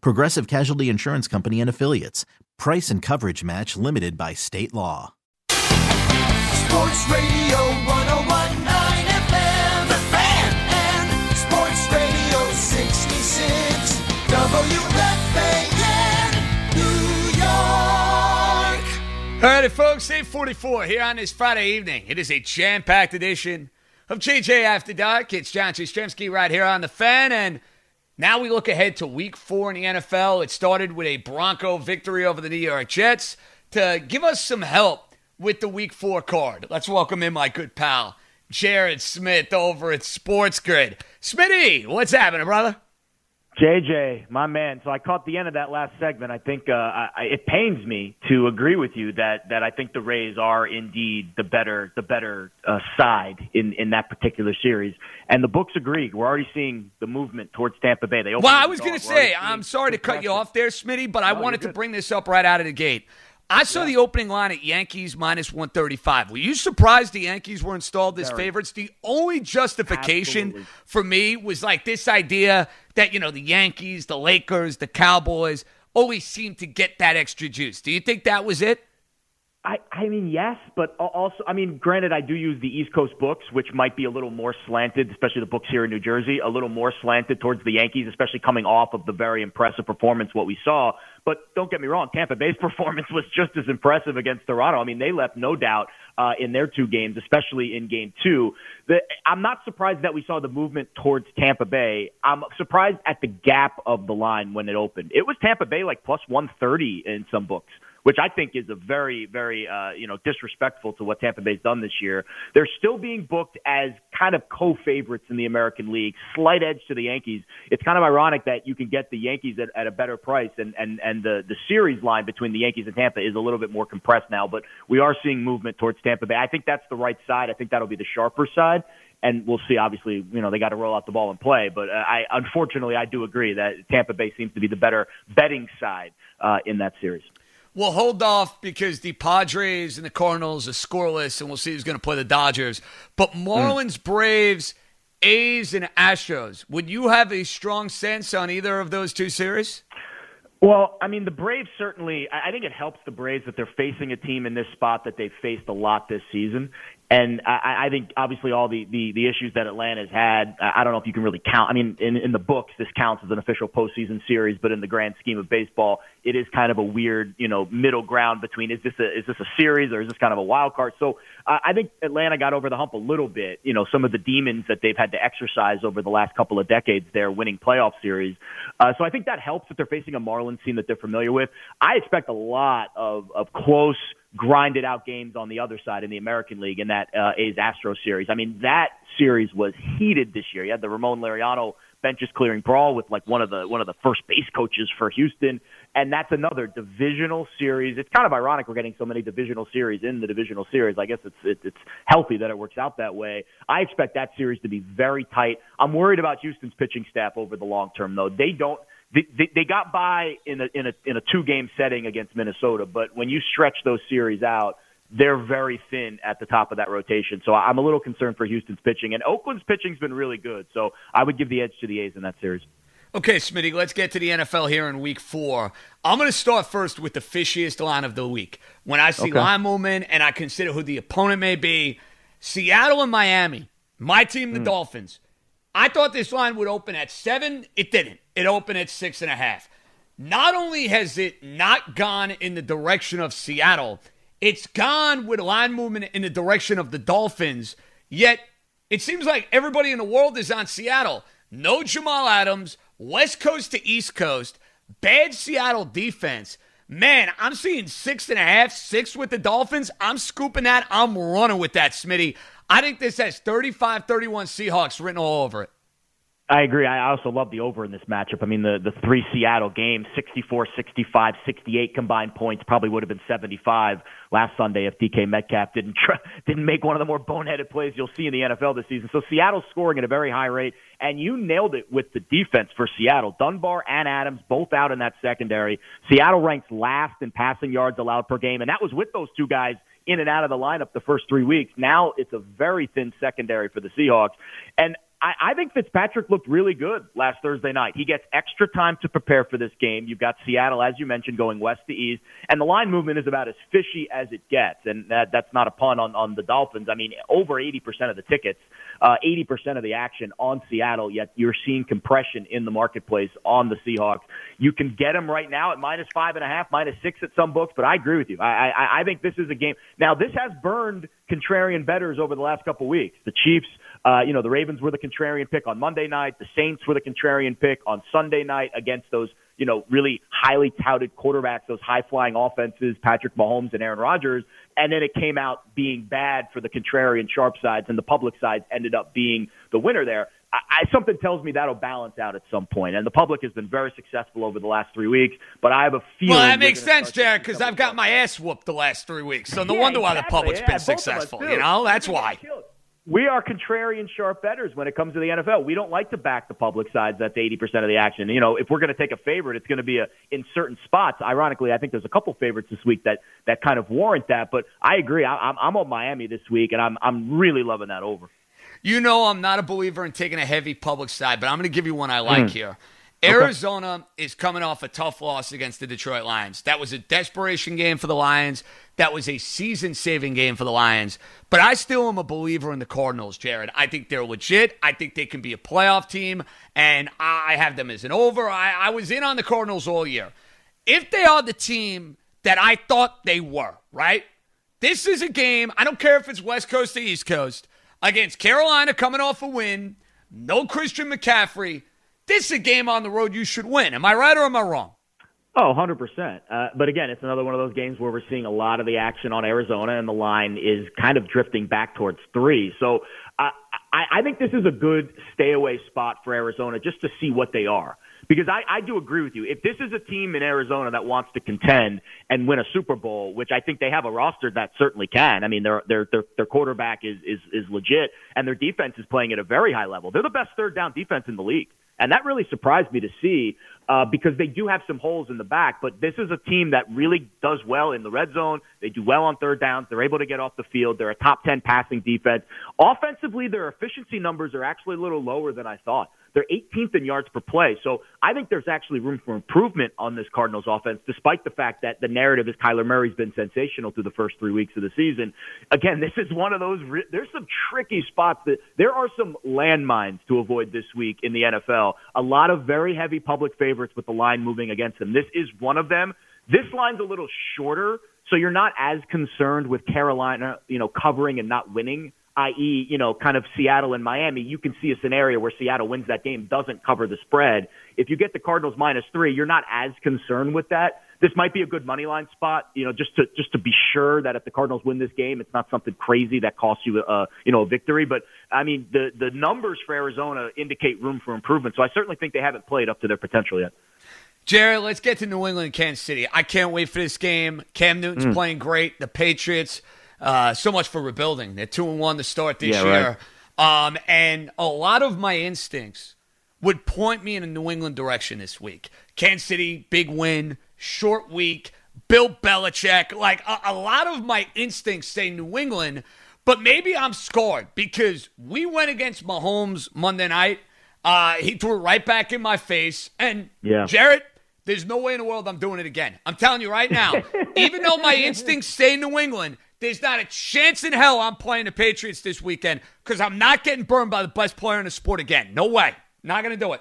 Progressive Casualty Insurance Company and Affiliates. Price and coverage match limited by state law. Sports Radio 1019 FM. The Fan. And Sports Radio 66. WFAN. New York. All right, folks, 844 here on this Friday evening. It is a jam-packed edition of JJ After Dark. It's John Jastremski right here on the fan, and now we look ahead to week four in the NFL. It started with a Bronco victory over the New York Jets. To give us some help with the week four card, let's welcome in my good pal, Jared Smith over at Sports Grid. Smitty, what's happening, brother? JJ, my man. So I caught the end of that last segment. I think uh, I, it pains me to agree with you that that I think the Rays are indeed the better the better uh, side in in that particular series, and the books agree. We're already seeing the movement towards Tampa Bay. They well, I was going to say, I'm sorry to cut you off there, Smitty, but I No, wanted to bring this up right out of the gate. I saw the opening line at Yankees minus 135. Were you surprised the Yankees were installed as favorites? The only justification Absolutely. for me was like this idea that, you know, the Yankees, the Lakers, the Cowboys always seem to get that extra juice. Do you think that was it? I, I mean, yes, but also, I mean, granted, I do use the East Coast books, which might be a little more slanted, especially the books here in New Jersey, a little more slanted towards the Yankees, especially coming off of the very impressive performance what we saw. But don't get me wrong, Tampa Bay's performance was just as impressive against Toronto. I mean, they left no doubt uh, in their two games, especially in Game Two. The, I'm not surprised that we saw the movement towards Tampa Bay. I'm surprised at the gap of the line when it opened. It was Tampa Bay like plus 130 in some books which I think is a very, very, uh, you know, disrespectful to what Tampa Bay's done this year. They're still being booked as kind of co-favorites in the American League, slight edge to the Yankees. It's kind of ironic that you can get the Yankees at, at a better price, and and and the the series line between the Yankees and Tampa is a little bit more compressed now. But we are seeing movement towards Tampa Bay. I think that's the right side. I think that'll be the sharper side. And we'll see. Obviously, you know they got to roll out the ball and play. But uh, I, unfortunately, I do agree that Tampa Bay seems to be the better betting side uh, in that series. We'll hold off because the Padres and the Cardinals are scoreless, and we'll see who's going to play the Dodgers. But mm. Marlins, Braves, A's, and Astros. Would you have a strong sense on either of those two series? Well, I mean, the Braves certainly, I I think it helps the Braves that they're facing a team in this spot that they've faced a lot this season. And I, I think obviously all the, the, the issues that Atlanta's had, I don't know if you can really count. I mean, in, in the books, this counts as an official postseason series, but in the grand scheme of baseball, it is kind of a weird, you know, middle ground between is this a, is this a series or is this kind of a wild card? So uh, I think Atlanta got over the hump a little bit. You know, some of the demons that they've had to exercise over the last couple of decades, they're winning playoff series. Uh, so I think that helps that they're facing a Marlins team that they're familiar with. I expect a lot of, of close, grinded out games on the other side in the American League in that uh, A's Astro series. I mean, that series was heated this year. You had the Ramon Laureano benches clearing brawl with like one of the one of the first base coaches for Houston, and that's another divisional series. It's kind of ironic we're getting so many divisional series in the divisional series. I guess it's it, it's healthy that it works out that way. I expect that series to be very tight. I'm worried about Houston's pitching staff over the long term though. They don't they, they, they got by in a in a in a two game setting against Minnesota, but when you stretch those series out, they're very thin at the top of that rotation. So I'm a little concerned for Houston's pitching, and Oakland's pitching's been really good. So I would give the edge to the A's in that series. Okay, Smitty, let's get to the NFL here in week four. I'm going to start first with the fishiest line of the week. When I see Okay. line movement and I consider who the opponent may be, Seattle and Miami, my team, the hmm. Dolphins. I thought this line would open at seven. It didn't. It opened at six and a half. not only has it not gone in the direction of Seattle, it's gone with line movement in the direction of the Dolphins. Yet it seems like everybody in the world is on Seattle. No Jamal Adams, West Coast to East Coast, bad Seattle defense. Man, I'm seeing six and a half, six with the Dolphins. I'm scooping that. I'm running with that, Smitty. I think this has 35 31 Seahawks written all over it. I agree. I also love the over in this matchup. I mean, the, the three Seattle games, 64, 65, 68 combined points, probably would have been 75 last Sunday if DK Metcalf didn't try, didn't make one of the more boneheaded plays you'll see in the NFL this season. So Seattle's scoring at a very high rate, and you nailed it with the defense for Seattle. Dunbar and Adams both out in that secondary. Seattle ranks last in passing yards allowed per game, and that was with those two guys in and out of the lineup the first three weeks. Now it's a very thin secondary for the Seahawks. And I, I think Fitzpatrick looked really good last Thursday night. He gets extra time to prepare for this game. You've got Seattle, as you mentioned, going west to east, and the line movement is about as fishy as it gets. And that, that's not a pun on, on the Dolphins. I mean, over 80% of the tickets, uh, 80% of the action on Seattle, yet you're seeing compression in the marketplace on the Seahawks. You can get them right now at minus five and a half, minus six at some books, but I agree with you. I, I, I think this is a game. Now, this has burned contrarian bettors over the last couple weeks. The Chiefs uh, you know, the Ravens were the contrarian pick on Monday night. The Saints were the contrarian pick on Sunday night against those, you know, really highly touted quarterbacks, those high flying offenses, Patrick Mahomes and Aaron Rodgers. And then it came out being bad for the contrarian sharp sides, and the public sides ended up being the winner there. I, I, something tells me that'll balance out at some point. and the public has been very successful over the last three weeks. But I have a feeling. Well, that makes sense, Jared, because I've got my ass whooped the last three weeks. So no yeah, wonder why exactly. the public's yeah, been successful. You know, that's why we are contrarian sharp bettors when it comes to the NFL. We don't like to back the public sides. That's 80% of the action. You know, if we're going to take a favorite, it's going to be a, in certain spots. Ironically, I think there's a couple favorites this week that, that kind of warrant that. But I agree. I, I'm, I'm on Miami this week, and I'm, I'm really loving that over. You know, I'm not a believer in taking a heavy public side, but I'm going to give you one I like mm. here. Arizona okay. is coming off a tough loss against the Detroit Lions. That was a desperation game for the Lions. That was a season saving game for the Lions. But I still am a believer in the Cardinals, Jared. I think they're legit. I think they can be a playoff team. And I have them as an over. I, I was in on the Cardinals all year. If they are the team that I thought they were, right? This is a game, I don't care if it's West Coast or East Coast, against Carolina coming off a win, no Christian McCaffrey. This is a game on the road you should win. Am I right or am I wrong? Oh, 100%. Uh, but again, it's another one of those games where we're seeing a lot of the action on Arizona, and the line is kind of drifting back towards three. So uh, I, I think this is a good stay away spot for Arizona just to see what they are. Because I, I do agree with you. If this is a team in Arizona that wants to contend and win a Super Bowl, which I think they have a roster that certainly can. I mean, their their their, their quarterback is, is is legit, and their defense is playing at a very high level. They're the best third down defense in the league. And that really surprised me to see uh, because they do have some holes in the back. But this is a team that really does well in the red zone. They do well on third downs. They're able to get off the field. They're a top 10 passing defense. Offensively, their efficiency numbers are actually a little lower than I thought. They're 18th in yards per play. So I think there's actually room for improvement on this Cardinals offense, despite the fact that the narrative is Kyler Murray's been sensational through the first three weeks of the season. Again, this is one of those, there's some tricky spots that there are some landmines to avoid this week in the NFL. A lot of very heavy public favorites with the line moving against them. This is one of them. This line's a little shorter, so you're not as concerned with Carolina, you know, covering and not winning i.e., you know, kind of Seattle and Miami, you can see a scenario where Seattle wins that game, doesn't cover the spread. If you get the Cardinals minus three, you're not as concerned with that. This might be a good money line spot, you know, just to just to be sure that if the Cardinals win this game, it's not something crazy that costs you a you know a victory. But I mean, the the numbers for Arizona indicate room for improvement. So I certainly think they haven't played up to their potential yet. Jared, let's get to New England, Kansas City. I can't wait for this game. Cam Newton's mm. playing great. The Patriots uh, so much for rebuilding. They're two and one to start this yeah, year, right. um, and a lot of my instincts would point me in a New England direction this week. Kansas City, big win, short week. Bill Belichick, like a, a lot of my instincts say New England, but maybe I'm scored because we went against Mahomes Monday night. Uh, he threw it right back in my face, and yeah. Jared, there's no way in the world I'm doing it again. I'm telling you right now, even though my instincts say New England, there's not a chance in hell I'm playing the Patriots this weekend because I'm not getting burned by the best player in the sport again. No way. Not going to do it.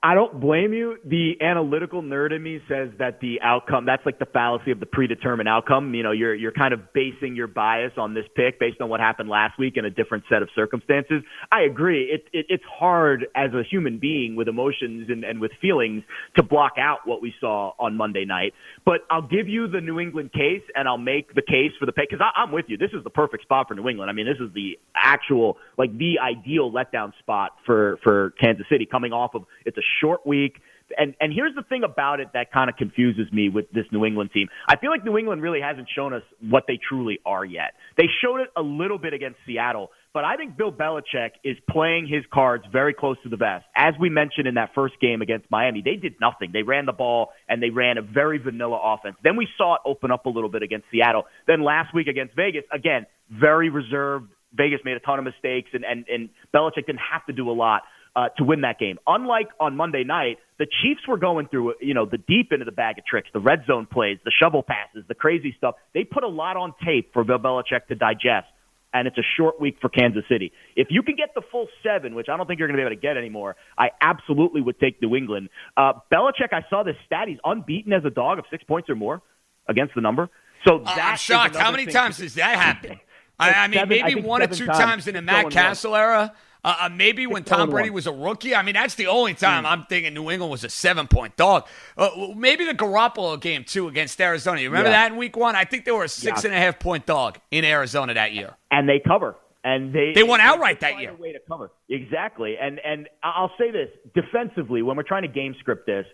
I, don't blame you. The analytical nerd in me says that the outcome, that's like the fallacy of the predetermined outcome. You know, you're, you're kind of basing your bias on this pick based on what happened last week in a different set of circumstances. I agree. It, it, it's hard as a human being with emotions and, and with feelings to block out what we saw on Monday night. But I'll give you the New England case and I'll make the case for the pick because I'm with you. This is the perfect spot for New England. I mean, this is the actual, like the ideal letdown spot for, for Kansas City coming off of, it's a short week. And and here's the thing about it that kind of confuses me with this New England team. I feel like New England really hasn't shown us what they truly are yet. They showed it a little bit against Seattle, but I think Bill Belichick is playing his cards very close to the vest. As we mentioned in that first game against Miami, they did nothing. They ran the ball and they ran a very vanilla offense. Then we saw it open up a little bit against Seattle. Then last week against Vegas, again, very reserved. Vegas made a ton of mistakes and and, and Belichick didn't have to do a lot uh, to win that game. Unlike on Monday night, the Chiefs were going through, you know, the deep into the bag of tricks, the red zone plays, the shovel passes, the crazy stuff. They put a lot on tape for Bill Belichick to digest, and it's a short week for Kansas City. If you can get the full seven, which I don't think you're going to be able to get anymore, I absolutely would take New England. Uh, Belichick, I saw this stat. He's unbeaten as a dog of six points or more against the number. So Uh, that I'm shocked. How many times does that happen? I, I mean, seven- maybe think one or two times. in the Matt Cassel era. Uh, uh, maybe when Tom Brady was a rookie. I mean, that's the only time Hmm. I'm thinking New England was a seven point dog. Uh, maybe the Garoppolo game, too, against Arizona. You remember Yeah. that in week one? I think they were a six Yeah. and a half point dog in Arizona that year. and they cover. And they They won outright that year. Way to cover exactly. And and I'll say this defensively when we're trying to game script this.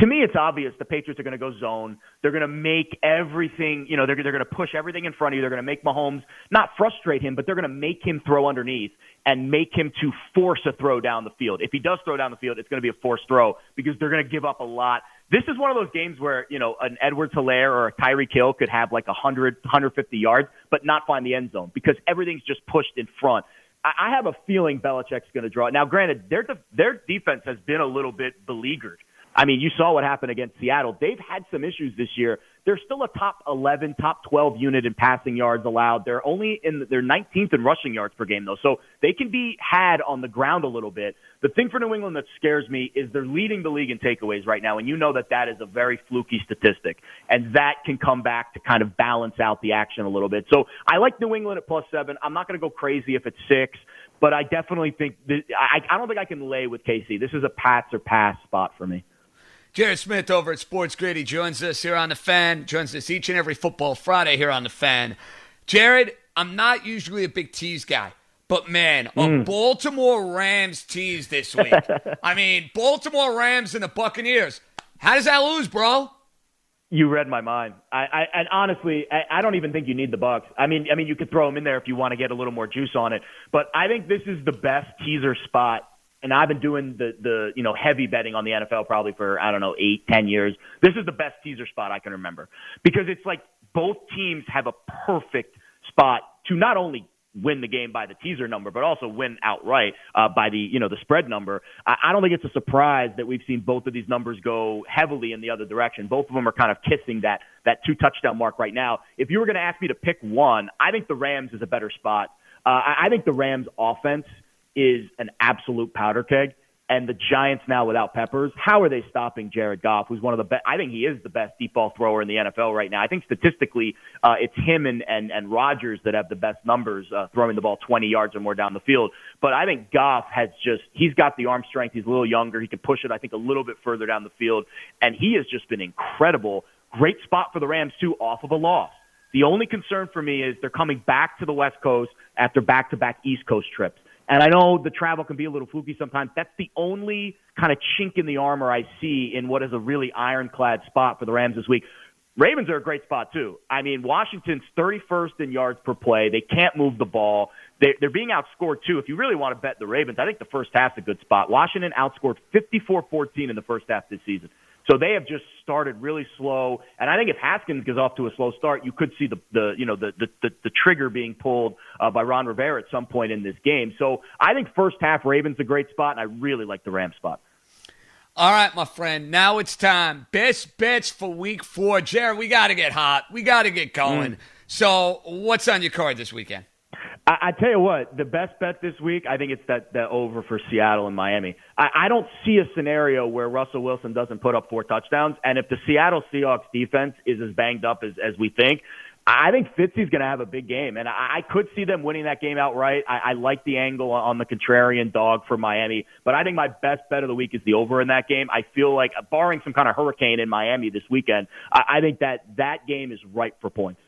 To me, it's obvious the Patriots are going to go zone. They're going to make everything, you know, they're, they're going to push everything in front of you. They're going to make Mahomes not frustrate him, but they're going to make him throw underneath and make him to force a throw down the field. If he does throw down the field, it's going to be a forced throw because they're going to give up a lot. This is one of those games where, you know, an Edwards-Helaire or a Tyreek Hill could have like 100, 150 yards, but not find the end zone because everything's just pushed in front. I I have a feeling Belichick's going to draw. it. Now, granted, their de- their defense has been a little bit beleaguered. I mean, you saw what happened against Seattle. They've had some issues this year. They're still a top 11, top 12 unit in passing yards allowed. They're only in they're 19th in rushing yards per game though, so they can be had on the ground a little bit. The thing for New England that scares me is they're leading the league in takeaways right now, and you know that that is a very fluky statistic, and that can come back to kind of balance out the action a little bit. So I like New England at plus seven. I'm not going to go crazy if it's six, but I definitely think that, I, I don't think I can lay with KC. This is a Pats or pass spot for me. Jared Smith over at Sports Grid. He joins us here on the fan, joins us each and every football Friday here on the fan. Jared, I'm not usually a big tease guy, but man, a mm. Baltimore Rams tease this week. I mean, Baltimore Rams and the Buccaneers. How does that lose, bro? You read my mind. I, I and honestly, I, I don't even think you need the Bucks. I mean, I mean, you could throw them in there if you want to get a little more juice on it. But I think this is the best teaser spot. And I've been doing the the you know heavy betting on the NFL probably for I don't know eight ten years. This is the best teaser spot I can remember because it's like both teams have a perfect spot to not only win the game by the teaser number, but also win outright uh, by the you know the spread number. I, I don't think it's a surprise that we've seen both of these numbers go heavily in the other direction. Both of them are kind of kissing that that two touchdown mark right now. If you were going to ask me to pick one, I think the Rams is a better spot. Uh, I, I think the Rams offense is an absolute powder keg. And the Giants now without Peppers, how are they stopping Jared Goff, who's one of the best? I think he is the best deep ball thrower in the NFL right now. I think statistically, uh, it's him and and and Rodgers that have the best numbers uh, throwing the ball 20 yards or more down the field. But I think Goff has just he's got the arm strength. He's a little younger. He can push it, I think, a little bit further down the field, and he has just been incredible. Great spot for the Rams too, off of a loss. The only concern for me is they're coming back to the West Coast after back-to-back East Coast trips. And I know the travel can be a little fluky sometimes. That's the only kind of chink in the armor I see in what is a really ironclad spot for the Rams this week. Ravens are a great spot too. I mean, Washington's 31st in yards per play. They can't move the ball. They, they're being outscored too. If you really want to bet the Ravens, I think the first half's a good spot. Washington outscored 54-14 in the first half this season. So they have just started really slow, and I think if Haskins gets off to a slow start, you could see the the you know the the the, trigger being pulled uh, by Ron Rivera at some point in this game. So I think first half Ravens a great spot, and I really like the Rams spot. All right, my friend. Now it's time. Best bets for week four. Jared, we got to get hot. We got to get going. So, what's on your card this weekend? I, I tell you what, the best bet this week, I think it's that that over for Seattle and Miami. I, I don't see a scenario where Russell Wilson doesn't put up four touchdowns, and if the Seattle Seahawks defense is as banged up as as we think. I think Fitzy's going to have a big game, and I, I could see them winning that game outright. I, I like the angle on the contrarian dog for Miami, but I think my best bet of the week is the over in that game. I feel like, barring some kind of hurricane in Miami this weekend, I, I think that that game is ripe for points.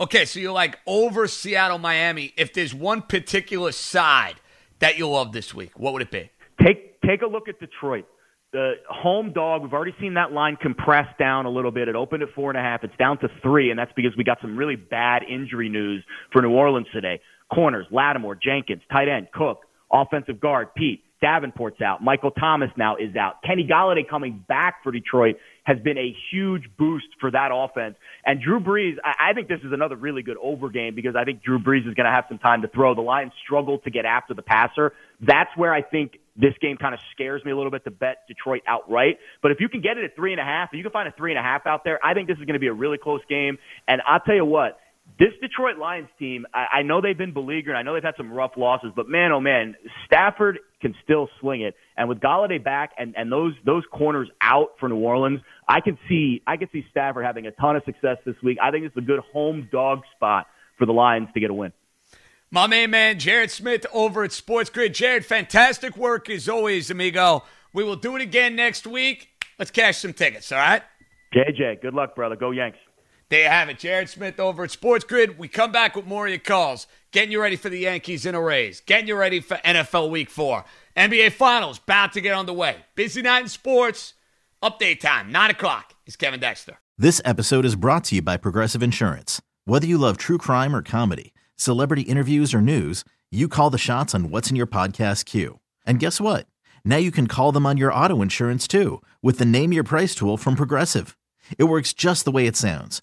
Okay, so you're like over Seattle, Miami. If there's one particular side that you love this week, what would it be? Take take a look at Detroit. The home dog, we've already seen that line compress down a little bit. It opened at four and a half. It's down to three, and that's because we got some really bad injury news for New Orleans today. Corners, Lattimore, Jenkins, tight end, Cook, offensive guard, Peat, Davenport's out. Michael Thomas now is out. Kenny Golladay coming back for Detroit has been a huge boost for that offense. And Drew Brees, I, I think this is another really good over game because I think Drew Brees is going to have some time to throw. The Lions struggle to get after the passer. That's where I think this game kind of scares me a little bit to bet Detroit outright. But if you can get it at three and a half, if you can find a three and a half out there, I think this is going to be a really close game. And I'll tell you what, this Detroit Lions team, I, I know they've been beleaguered. I know they've had some rough losses, but man, oh man, Stafford can still sling it. And with Golladay back and, and those those corners out for New Orleans, I can see I can see Stafford having a ton of success this week. I think it's a good home dog spot for the Lions to get a win. My main man, Jared Smith over at Sports Grid. Jared, fantastic work as always, amigo. We will do it again next week. Let's cash some tickets, all right? JJ, good luck, brother. Go Yanks. There you have it. Jared Smith over at Sports Grid. We come back with more of your calls. Getting you ready for the Yankees in a Rays. Getting you ready for NFL Week 4. NBA Finals about to get underway. Busy night in sports. Update time, 9 o'clock. It's Kevin Dexter. This episode is brought to you by Progressive Insurance. Whether you love true crime or comedy, celebrity interviews or news, you call the shots on what's in your podcast queue. And guess what? Now you can call them on your auto insurance too with the Name Your Price tool from Progressive. It works just the way it sounds.